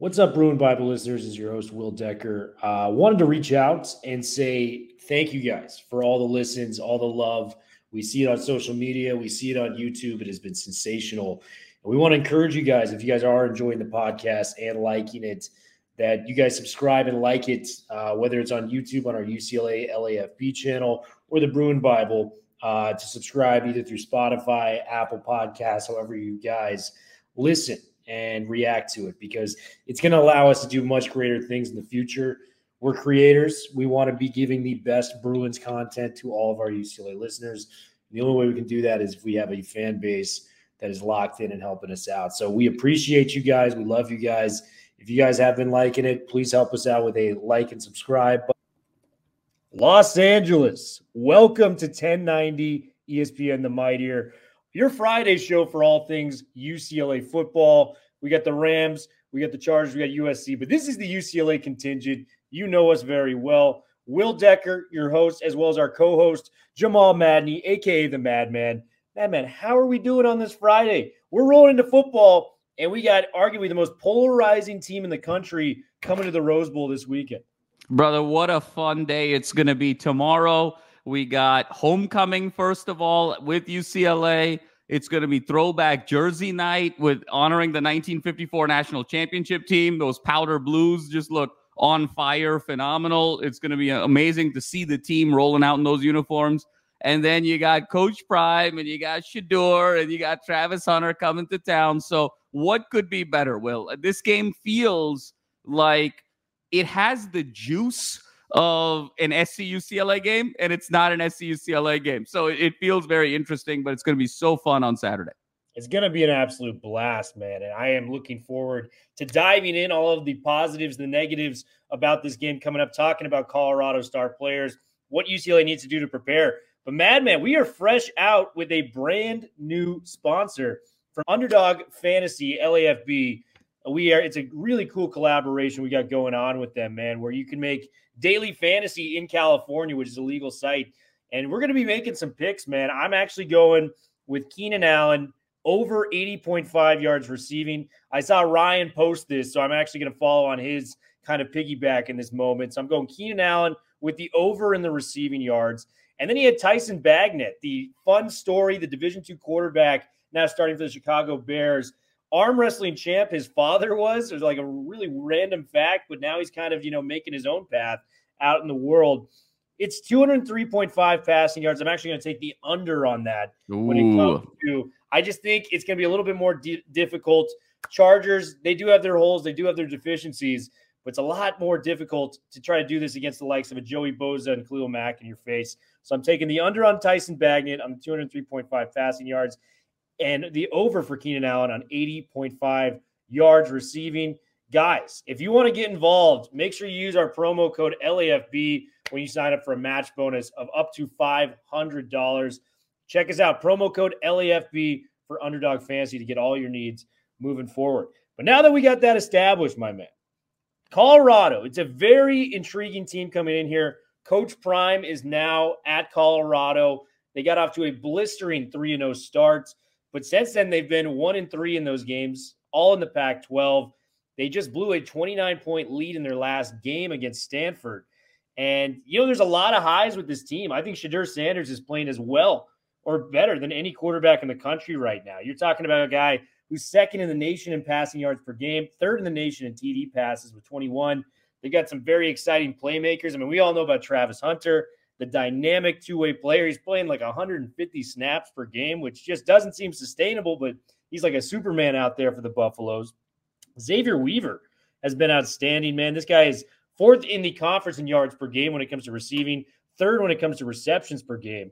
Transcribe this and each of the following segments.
What's up, Bruin Bible listeners? This is your host, Will Decker. Uh, wanted to reach out and say thank you guys for all the listens, all the love. We see it on social media, we see it on YouTube. It has been sensational. And we want to encourage you guys, if you guys are enjoying the podcast and liking it, that you guys subscribe and like it, uh, whether it's on YouTube on our UCLA LAFB channel or the Bruin Bible, uh, to subscribe either through Spotify, Apple Podcasts, however you guys listen and react to it because it's going to allow us to do much greater things in the future. We're creators. We want to be giving the best Bruins content to all of our UCLA listeners. And the only way we can do that is if we have a fan base that is locked in and helping us out. So we appreciate you guys. We love you guys. If you guys have been liking it, please help us out with a like and subscribe. Los Angeles, welcome to 1090 ESPN The Mightier, your Friday show for all things UCLA football. We got the Rams, we got the Chargers, we got USC, but this is the UCLA contingent. You know us very well. Will Decker, your host, as well as our co host, Jamal Madney, aka the Madman. Madman, how are we doing on this Friday? We're rolling into football, and we got arguably the most polarizing team in the country coming to the Rose Bowl this weekend. Brother, what a fun day it's going to be tomorrow. We got homecoming, first of all, with UCLA. It's going to be throwback jersey night with honoring the 1954 national championship team. Those powder blues just look on fire, phenomenal. It's going to be amazing to see the team rolling out in those uniforms. And then you got Coach Prime and you got Shedeur and you got Travis Hunter coming to town. So, what could be better, Will? This game feels like it has the juice of an SCUCLA game, and it's not an SCUCLA game. So it feels very interesting, but it's going to be so fun on Saturday. It's going to be an absolute blast, man. And I am looking forward to diving in all of the positives, the negatives about this game coming up, talking about Colorado star players, what UCLA needs to do to prepare. But, Madman, we are fresh out with a brand new sponsor from Underdog Fantasy LAFB we are it's a really cool collaboration we got going on with them man where you can make daily fantasy in california which is a legal site. And we're going to be making some picks man. I'm actually going with keenan allen over 80.5 yards receiving. I saw ryan post this so i'm actually going to follow on his kind of piggyback in this moment. So i'm going keenan allen with the over in the receiving yards. And then he had tyson bagent the fun story the division two quarterback now starting for the chicago bears arm wrestling champ his father was. There's like a really random fact, but now he's kind of, you know, making his own path out in the world. It's 203.5 passing yards. I'm actually going to take the under on that Ooh. when it comes to. I just think it's going to be a little bit more di- difficult. Chargers, they do have their holes, they do have their deficiencies, but it's a lot more difficult to try to do this against the likes of a Joey Bosa and Khalil Mack in your face. So I'm taking the under on Tyson Bagent on 203.5 passing yards and the over for Keenan Allen on 80.5 yards receiving. Guys, if you want to get involved, make sure you use our promo code LAFB when you sign up for a match bonus of up to $500. Check us out, promo code LAFB for Underdog Fantasy to get all your needs moving forward. But now that we got that established, my man, Colorado, it's a very intriguing team coming in here. Coach Prime is now at Colorado. They got off to a blistering 3 0 start. But since then, they've been one and three in those games, all in the Pac 12. They just blew a 29 point lead in their last game against Stanford. And, you know, there's a lot of highs with this team. I think Shedeur Sanders is playing as well or better than any quarterback in the country right now. You're talking about a guy who's second in the nation in passing yards per game, third in the nation in TD passes with 21. They've got some very exciting playmakers. I mean, we all know about Travis Hunter the dynamic two way player. He's playing like 150 snaps per game, which just doesn't seem sustainable, but he's like a Superman out there for the Buffaloes. Xavier Weaver has been outstanding, man. This guy is fourth in the conference in yards per game when it comes to receiving, third when it comes to receptions per game.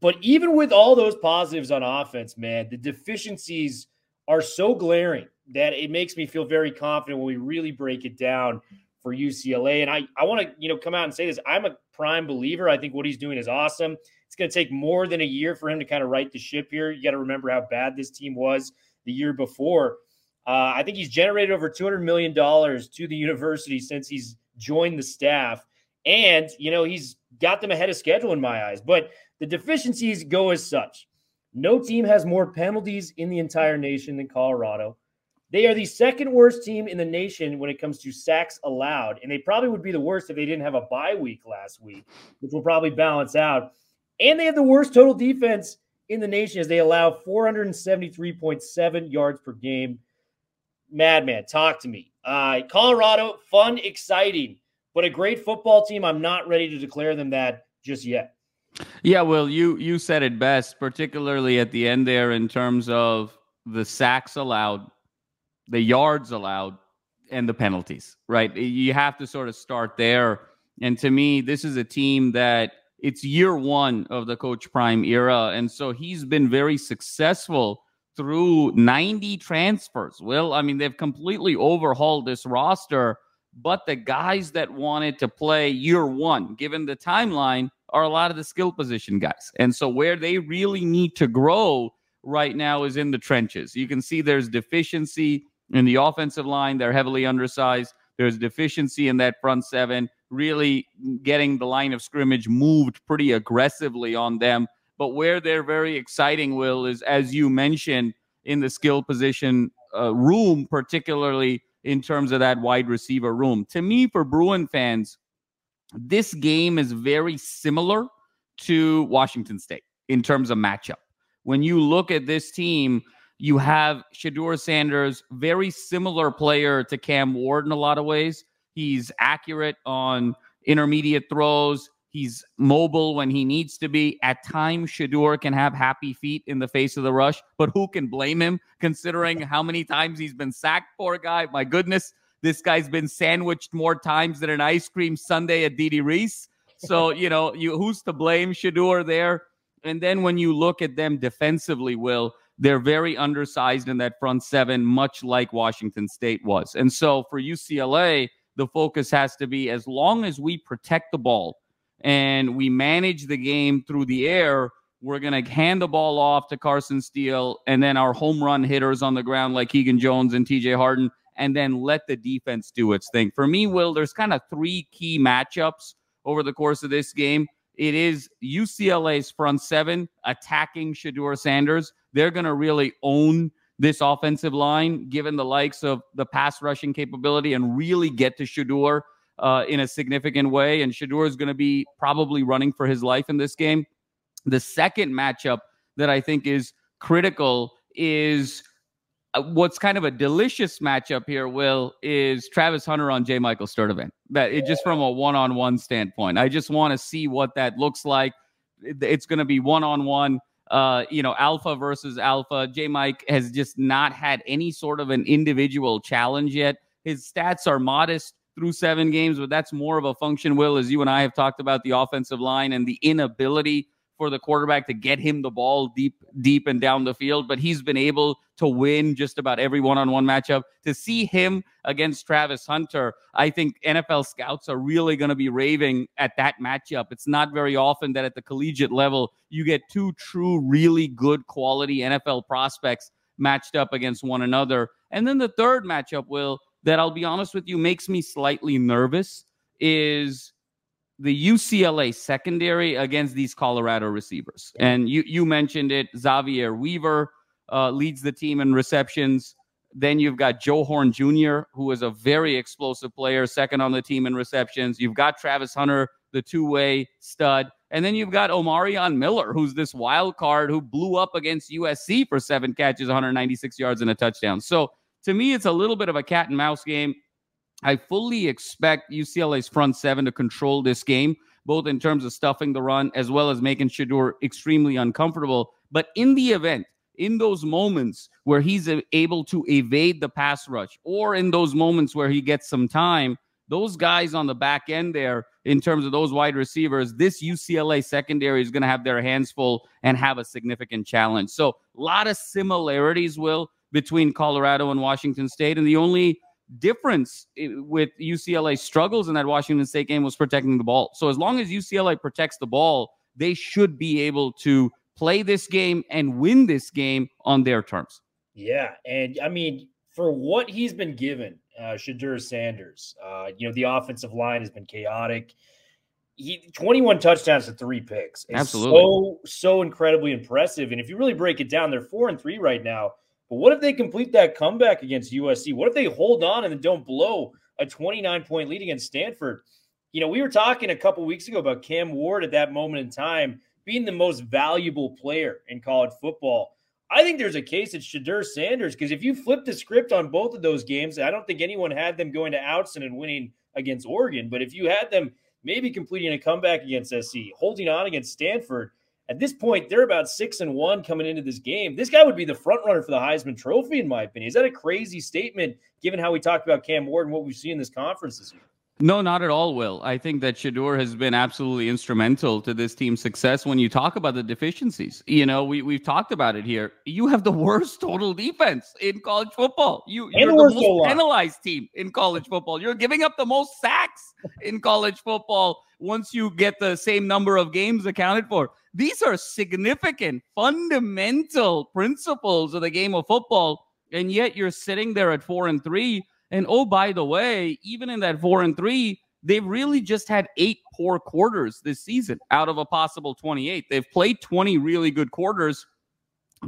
But even with all those positives on offense, man, the deficiencies are so glaring that it makes me feel very confident when we really break it down for UCLA. And I, I want to, you know, come out and say this. I'm a prime believer. I think what he's doing is awesome. It's going to take more than a year for him to kind of right the ship here. You got to remember how bad this team was the year before. Uh, I think he's generated over $200 million to the university since he's joined the staff. And, you know, he's got them ahead of schedule in my eyes. But the deficiencies go as such. No team has more penalties in the entire nation than Colorado. They are the second worst team in the nation when it comes to sacks allowed. And they probably would be the worst if they didn't have a bye week last week, which will probably balance out. And they have the worst total defense in the nation as they allow 473.7 yards per game. Madman, talk to me. Uh, Colorado, fun, exciting, but a great football team. I'm not ready to declare them that just yet. Yeah, well, you you said it best, particularly at the end there in terms of the sacks allowed, the yards allowed, and the penalties. Right, you have to sort of start there. And to me, this is a team that it's year one of the Coach Prime era, and so he's been very successful through 90 transfers. Well, I mean, they've completely overhauled this roster, but the guys that wanted to play year one, given the timeline, are a lot of the skill position guys. And so where they really need to grow right now is in the trenches. You can see there's deficiency in the offensive line, they're heavily undersized. There's deficiency in that front seven, really getting the line of scrimmage moved pretty aggressively on them. But where they're very exciting, Will, is as you mentioned in the skill position uh, room, particularly in terms of that wide receiver room. To me, for Bruin fans, this game is very similar to Washington State in terms of matchup. When you look at this team, you have Shedeur Sanders, very similar player to Cam Ward in a lot of ways. He's accurate on intermediate throws. He's mobile when he needs to be. At times, Shedeur can have happy feet in the face of the rush, but who can blame him considering how many times he's been sacked? Poor guy. My goodness. This guy's been sandwiched more times than an ice cream sundae at Diddy Riese. So, you know, you who's to blame Shedeur there? And then when you look at them defensively, Will, they're very undersized in that front seven, much like Washington State was. And so for UCLA, the focus has to be as long as we protect the ball and we manage the game through the air, we're going to hand the ball off to Carson Steele and then our home run hitters on the ground like Keegan Jones and TJ Harden and then let the defense do its thing. For me, Will, there's kind of three key matchups over the course of this game. It is UCLA's front seven attacking Shedeur Sanders. They're going to really own this offensive line, given the likes of the pass rushing capability, and really get to Shedeur uh, in a significant way. And Shedeur is going to be probably running for his life in this game. The second matchup that I think is critical is what's kind of a delicious matchup here, Will, is Travis Hunter on J. Michael Sturdivant. That it just from a one-on-one standpoint. I just want to see what that looks like. It's going to be one-on-one. Uh, you know, alpha versus alpha. J. Mike has just not had any sort of an individual challenge yet. His stats are modest through seven games, but that's more of a function, Will, as you and I have talked about the offensive line and the inability for the quarterback to get him the ball deep, deep and down the field. But he's been able to win just about every one-on-one matchup. To see him against Travis Hunter, I think NFL scouts are really going to be raving at that matchup. It's not very often that at the collegiate level you get two true, really good quality NFL prospects matched up against one another. And then the third matchup, will that I'll be honest with you makes me slightly nervous is the UCLA secondary against these Colorado receivers. And you you mentioned it, Xavier Weaver uh, leads the team in receptions. Then you've got Joe Horn Jr., who is a very explosive player, second on the team in receptions. You've got Travis Hunter, the two-way stud. And then you've got Omarion Miller, who's this wild card who blew up against USC for seven catches, 196 yards, and a touchdown. So to me, it's a little bit of a cat and mouse game. I fully expect UCLA's front seven to control this game, both in terms of stuffing the run as well as making Shedeur extremely uncomfortable. But in the event, in those moments where he's able to evade the pass rush, or in those moments where he gets some time, those guys on the back end there, in terms of those wide receivers, this UCLA secondary is going to have their hands full and have a significant challenge. So, a lot of similarities, Will, between Colorado and Washington State. And the only difference with UCLA struggles in that Washington State game was protecting the ball. So as long as UCLA protects the ball, they should be able to play this game and win this game on their terms. Yeah, and I mean, for what he's been given, uh, Shedeur Sanders, uh, you know, the offensive line has been chaotic. He 21 touchdowns to three picks. It's Absolutely. so so incredibly impressive. And if you really break it down, they're four and three right now. But what if they complete that comeback against USC? What if they hold on and don't blow a 29 point lead against Stanford? You know, we were talking a couple weeks ago about Cam Ward at that moment in time being the most valuable player in college football. I think there's a case at Shedeur Sanders because if you flip the script on both of those games, I don't think anyone had them going to Autzen and winning against Oregon. But if you had them maybe completing a comeback against SC, holding on against Stanford, at this point they're about six and one coming into this game. This guy would be the front runner for the Heisman Trophy, in my opinion. Is that a crazy statement given how we talked about Cam Ward and what we've seen in this conference this year? No, not at all, Will. I think that Shedeur has been absolutely instrumental to this team's success when you talk about the deficiencies. You know, we, we've talked about it here. You have the worst total defense in college football. You, And you're the most penalized team in college football. You're giving up the most sacks in college football once you get the same number of games accounted for. These are significant, fundamental principles of the game of football. And yet you're sitting there at four and three. And oh, by the way, even in that four and three, they've really just had eight poor quarters this season out of a possible 28. They've played 20 really good quarters.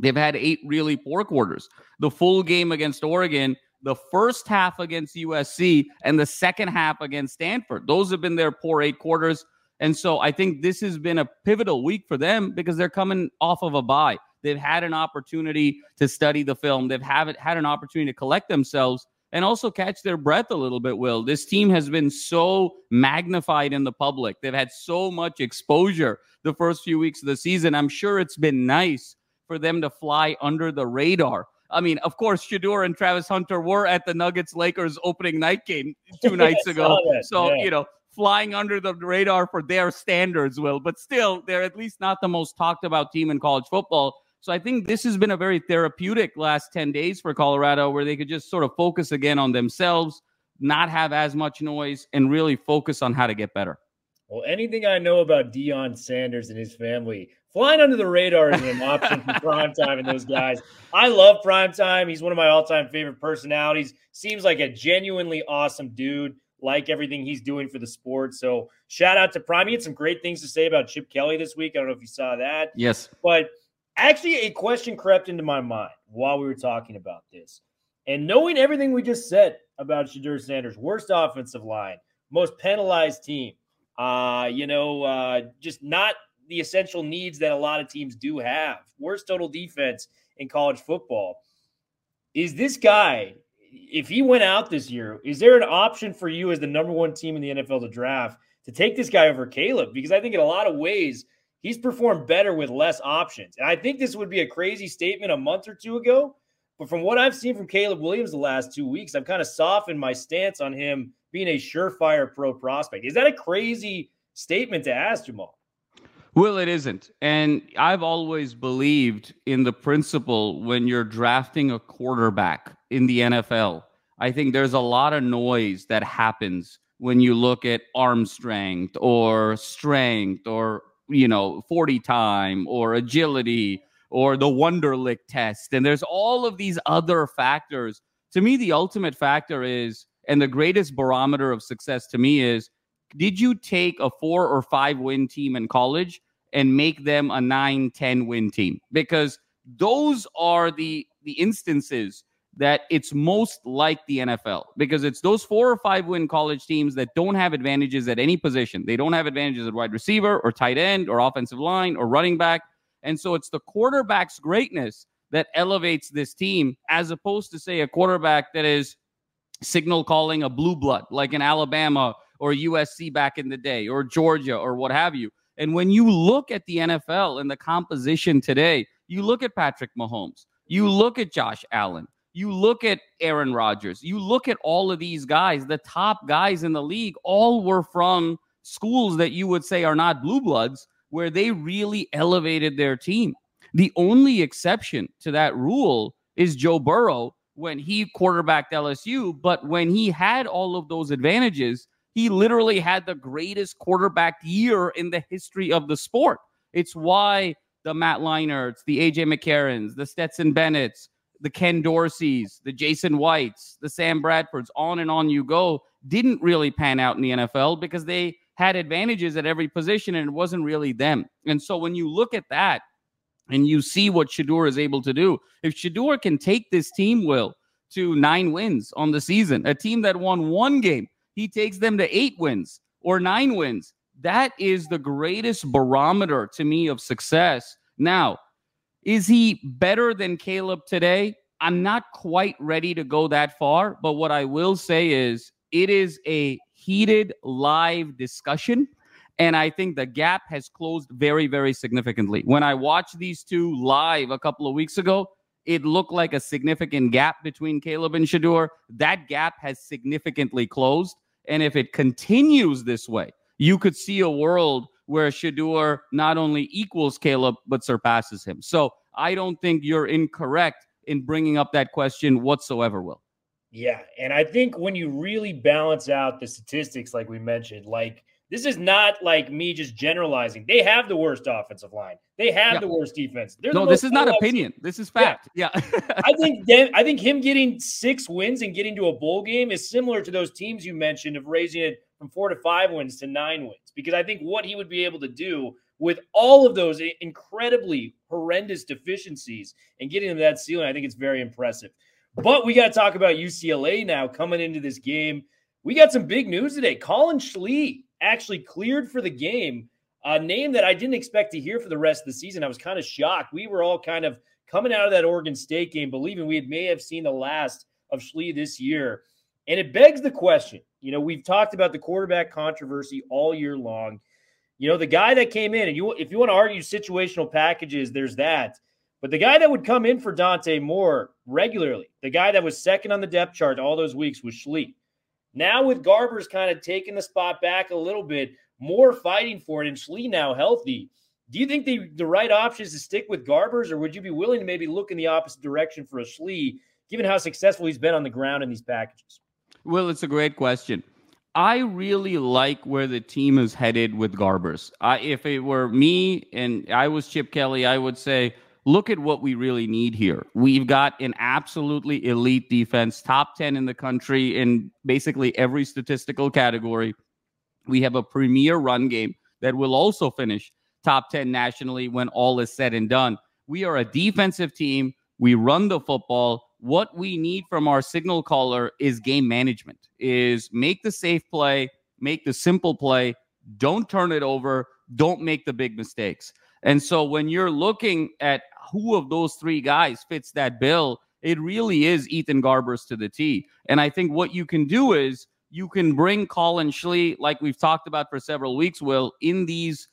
They've had eight really poor quarters. The full game against Oregon, the first half against USC, and the second half against Stanford. Those have been their poor eight quarters. And so I think this has been a pivotal week for them because they're coming off of a bye. They've had an opportunity to study the film. They've have it, had an opportunity to collect themselves and also catch their breath a little bit, Will. This team has been so magnified in the public. They've had so much exposure the first few weeks of the season. I'm sure it's been nice for them to fly under the radar. I mean, of course, Shedeur and Travis Hunter were at the Nuggets Lakers opening night game two nights ago. that, So, yeah. you know, flying under the radar for their standards, Will, but still, they're at least not the most talked about team in college football. So I think this has been a very therapeutic last 10 days for Colorado where they could just sort of focus again on themselves, not have as much noise, and really focus on how to get better. Well, anything I know about Deion Sanders and his family, flying under the radar is an option for primetime and those guys. I love primetime. He's one of my all-time favorite personalities. Seems like a genuinely awesome dude. Like everything he's doing for the sport. So shout out to Prime. He had some great things to say about Chip Kelly this week. I don't know if you saw that. Yes. But actually, a question crept into my mind while we were talking about this. And knowing everything we just said about Shedeur Sanders, worst offensive line, most penalized team, uh, you know, uh, just not the essential needs that a lot of teams do have, worst total defense in college football. Is this guy, if he went out this year, is there an option for you as the number one team in the NFL to draft to take this guy over Caleb? Because I think in a lot of ways, he's performed better with less options. And I think this would be a crazy statement a month or two ago. But from what I've seen from Caleb Williams the last two weeks, I've kind of softened my stance on him being a surefire pro prospect. Is that a crazy statement to ask, Jamal? Well, it isn't. And I've always believed in the principle when you're drafting a quarterback in the NFL. I think there's a lot of noise that happens when you look at arm strength or strength or, you know, 40 time or agility or the Wonderlic test. And there's all of these other factors. To me, the ultimate factor is, and the greatest barometer of success to me is, did you take a four or five win team in college and make them a 9 10 win team because those are the the instances that it's most like the NFL because it's those four or five win college teams that don't have advantages at any position. They don't have advantages at wide receiver or tight end or offensive line or running back. And so it's the quarterback's greatness that elevates this team as opposed to say a quarterback that is signal calling a blue blood like in Alabama or USC back in the day or Georgia or what have you. And when you look at the NFL and the composition today, you look at Patrick Mahomes, you look at Josh Allen, you look at Aaron Rodgers, you look at all of these guys, the top guys in the league, all were from schools that you would say are not blue bloods, where they really elevated their team. The only exception to that rule is Joe Burrow when he quarterbacked LSU. But when he had all of those advantages, he literally had the greatest quarterback year in the history of the sport. It's why the Matt Leinarts, the AJ McCarrons, the Stetson Bennett's, the Ken Dorseys, the Jason Whites, the Sam Bradfords, on and on you go, didn't really pan out in the NFL because they had advantages at every position and it wasn't really them. And so when you look at that and you see what Shedeur is able to do, if Shedeur can take this team, Will, to nine wins on the season, a team that won one game, he takes them to eight wins or nine wins. That is the greatest barometer to me of success. Now, is he better than Caleb today? I'm not quite ready to go that far, but what I will say is it is a heated live discussion. And I think the gap has closed very, very significantly. When I watched these two live a couple of weeks ago, it looked like a significant gap between Caleb and Shedeur. That gap has significantly closed. And if it continues this way, you could see a world where Shedeur not only equals Caleb, but surpasses him. So I don't think you're incorrect in bringing up that question whatsoever, Will. Yeah. And I think when you really balance out the statistics, like we mentioned, like this is not like me just generalizing. They have the worst offensive line. They have Yeah. the worst defense. They're No, this is not opinion. This is fact. Yeah. I think them, I think him getting six wins and getting to a bowl game is similar to those teams you mentioned of raising it from four to five wins to nine wins. Because I think what he would be able to do with all of those incredibly horrendous deficiencies and getting to that ceiling, I think it's very impressive. But we got to talk about UCLA now coming into this game. We got some big news today. Colin Schlee actually cleared for the game, a name that I didn't expect to hear for the rest of the season. I was kind of shocked. We were all kind of coming out of that Oregon State game, believing we may have seen the last of Schlee this year. And it begs the question you know, we've talked about the quarterback controversy all year long. You know, the guy that came in, and you if you want to argue situational packages, there's that. But the guy that would come in for Dante Moore regularly, the guy that was second on the depth chart all those weeks was Schlee. Now with Garber's kind of taking the spot back a little bit, more fighting for it, and Schlee now healthy. Do you think the, the right option is to stick with Garbers, or would you be willing to maybe look in the opposite direction for a Schlee, given how successful he's been on the ground in these packages? Well, it's a great question. I really like where the team is headed with Garbers. I, if it were me and I was Chip Kelly, I would say, look at what we really need here. We've got an absolutely elite defense, top 10 in the country in basically every statistical category. We have a premier run game that will also finish top 10 nationally when all is said and done. We are a defensive team. We run the football. What we need from our signal caller is game management. Is make the safe play, make the simple play, don't turn it over, don't make the big mistakes. And so when you're looking at who of those three guys fits that bill, it really is Ethan Garbers to the T. And I think what you can do is you can bring Colin Schlee, like we've talked about for several weeks, Will, in these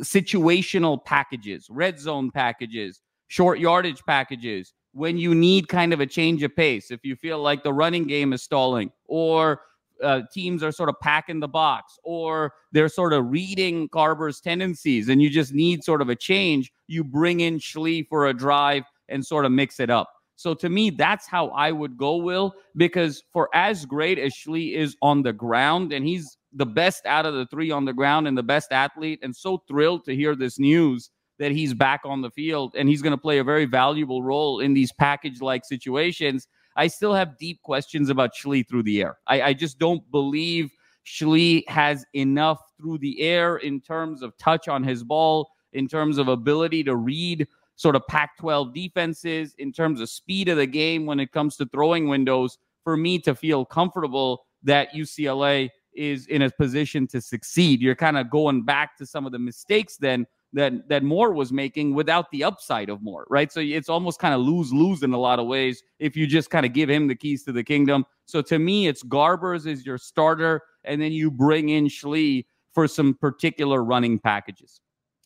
situational packages, red zone packages, short yardage packages, when you need kind of a change of pace, if you feel like the running game is stalling or uh, teams are sort of packing the box or they're sort of reading Garbers' tendencies and you just need sort of a change, you bring in Schlee for a drive and sort of mix it up. So to me, that's how I would go, Will, because for as great as Schlee is on the ground, and he's the best out of the three on the ground and the best athlete, and so thrilled to hear this news that he's back on the field and he's going to play a very valuable role in these package like situations. I still have deep questions about Schlee through the air. I, I just don't believe Schlee has enough through the air in terms of touch on his ball, in terms of ability to read sort of Pac 12 defenses, in terms of speed of the game when it comes to throwing windows, for me to feel comfortable that UCLA is in a position to succeed. You're kind of going back to some of the mistakes then that that Moore was making without the upside of Moore, right? So it's almost kind of lose lose in a lot of ways if you just kind of give him the keys to the kingdom. So to me, it's Garbers is your starter, and then you bring in Schlee for some particular running packages.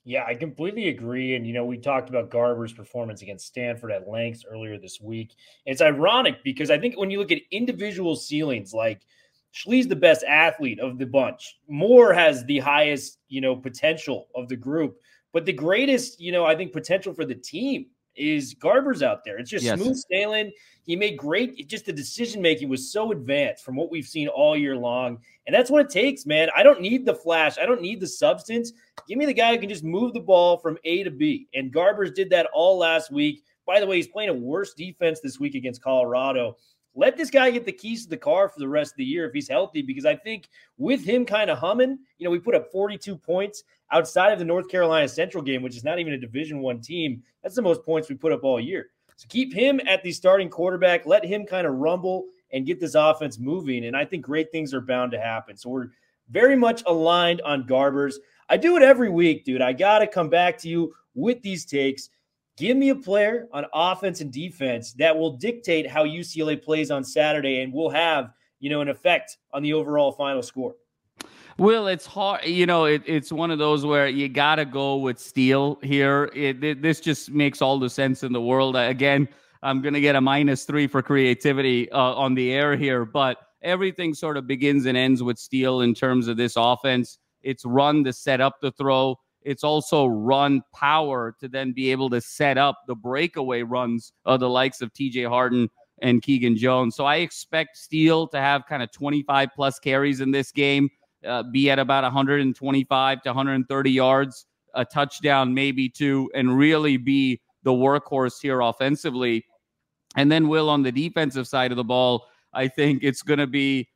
Yeah, I completely agree. And, you know, we talked about Garber's performance against Stanford at length earlier this week. It's ironic because I think when you look at individual ceilings, like Schlee's the best athlete of the bunch, Moore has the highest, you know, potential of the group, but the greatest, you know, I think potential for the team is Garbers out there. It's just Yes. smooth sailing. He made great. Just the decision making was so advanced from what we've seen all year long, and that's what it takes, man. I don't need the flash. I don't need the substance. Give me the guy who can just move the ball from A to B. And Garbers did that all last week. By the way, he's playing a worse defense this week against Colorado. Let this guy get the keys to the car for the rest of the year if he's healthy, because I think with him kind of humming, you know, we put up 42 points outside of the North Carolina Central game, which is not even a Division One team. That's the most points we put up all year. So keep him at the starting quarterback. Let him kind of rumble and get this offense moving. And I think great things are bound to happen. So we're very much aligned on Garbers. I do it every week, dude. I got to come back to you with these takes. Give me a player on offense and defense that will dictate how UCLA plays on Saturday and will have, you know, an effect on the overall final score. Will, it's hard. You know, it, it's one of those where you got to go with Steele here. It, it- this just makes all the sense in the world. Again, I'm going to get a minus three for creativity uh, on the air here, but everything sort of begins and ends with Steele in terms of this offense. It's run to set up the throw. It's also run power to then be able to set up the breakaway runs of the likes of TJ Harden and Keegan Jones. So I expect Steele to have kind of 25 plus carries in this game uh, be at about 125 to 130 yards, a touchdown, maybe two, and really be the workhorse here offensively. And then, Will, on the defensive side of the ball, I think it's going to be.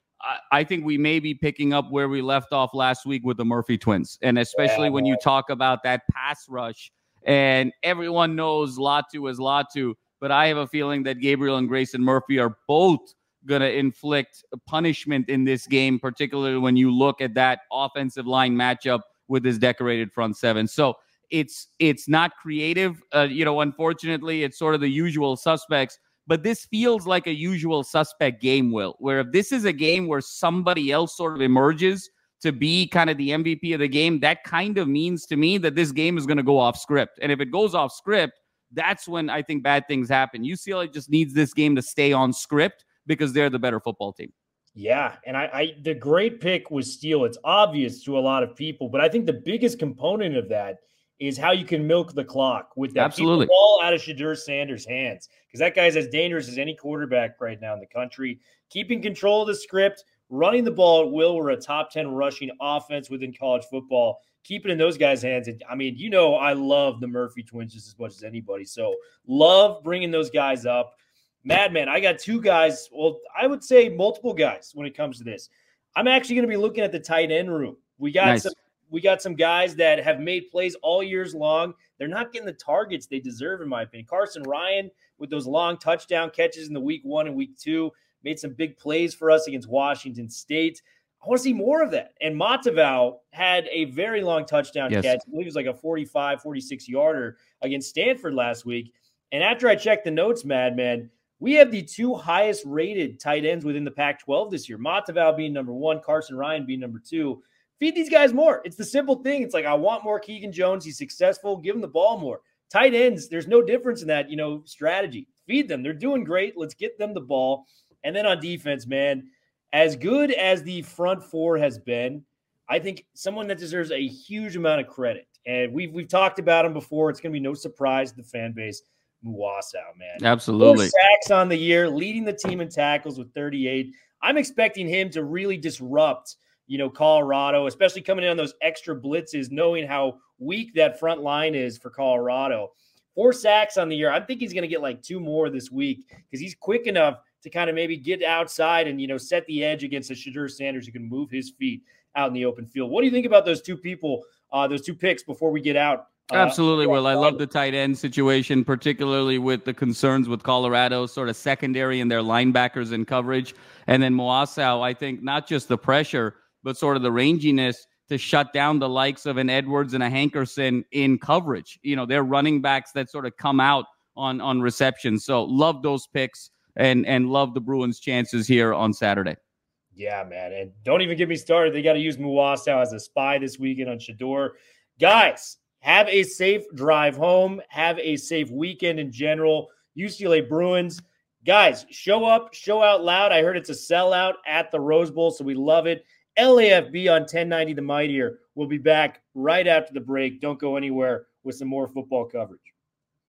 I- think we may be picking up where we left off last week with the Murphy twins. And especially when you talk about that pass rush, and everyone knows Latu is Latu, but I have a feeling that Gabriel and Grayson Murphy are both going to inflict punishment in this game, particularly when you look at that offensive line matchup with his decorated front seven. So it's it's not creative. Uh, you know, unfortunately, it's sort of the usual suspects. But this feels like a usual suspect game, Will, where if this is a game where somebody else sort of emerges to be kind of the MVP of the game, that kind of means to me that this game is going to go off script. And if it goes off script, that's when I think bad things happen. UCLA just needs this game to stay on script because they're the better football team. Yeah, and I, I the great pick was Steele. It's obvious to a lot of people, but I think the biggest component of that is how you can milk the clock with that. Absolutely. ball out of Shedeur Sanders' hands because that guy's as dangerous as any quarterback right now in the country. Keeping control of the script, running the ball at will. We're a top ten rushing offense within college football. Keep it in those guys' hands. And I mean, you know, I love the Murphy twins just as much as anybody. So love bringing those guys up. Madman, I got two guys. Well, I would say multiple guys when it comes to this. I'm actually going to be looking at the tight end room. We got Nice. some we got some guys that have made plays all years long. They're not getting the targets they deserve, in my opinion. Carsen Ryan with those long touchdown catches in the week one and week two made some big plays for us against Washington State. I want to see more of that. And Matavao had a very long touchdown Yes. catch. I believe it was like a 45, 46 yarder against Stanford last week. And after I checked the notes, Madman, we have the two highest rated tight ends within the Pac 12 this year. Matavao being number one, Carsen Ryan being number two. Feed these guys more. It's the simple thing. It's like, I want more Keegan Jones. He's successful. Give him the ball more. Tight ends, there's no difference in that, you know, strategy. Feed them. They're doing great. Let's get them the ball. And then on defense, man, as good as the front four has been, I think someone that deserves a huge amount of credit. And we've we've talked about him before. It's going to be no surprise to the fan base. Muasau, man. Four Absolutely. sacks on the year, leading the team in tackles with 38. I'm expecting him to really disrupt, you know, Colorado, especially coming in on those extra blitzes, knowing how weak that front line is for Colorado. Four sacks on the year. I think he's going to get like two more this week because he's quick enough to kind of maybe get outside and you know set the edge against a Shedeur Sanders who can move his feet out in the open field. What do you think about those two people, uh, those two picks before we get out? Uh, Absolutely, Will. I love the tight end situation, particularly with the concerns with Colorado, sort of secondary and their linebackers in coverage. And then Muasau, I think not just the pressure, but sort of the ranginess to shut down the likes of an Edwards and a Hankerson in coverage. You know, they're running backs that sort of come out on on reception. So love those picks and and love the Bruins' chances here on Saturday. Yeah, man. And don't even get me started. They got to use Muasau as a spy this weekend on Shedeur. Guys, have a safe drive home. Have a safe weekend in general. UCLA Bruins. Guys, show up, show out loud. I heard it's a sellout at the Rose Bowl, so we love it. LAFB on 1090 The Mightier. We'll be back right after the break. Don't go anywhere with some more football coverage.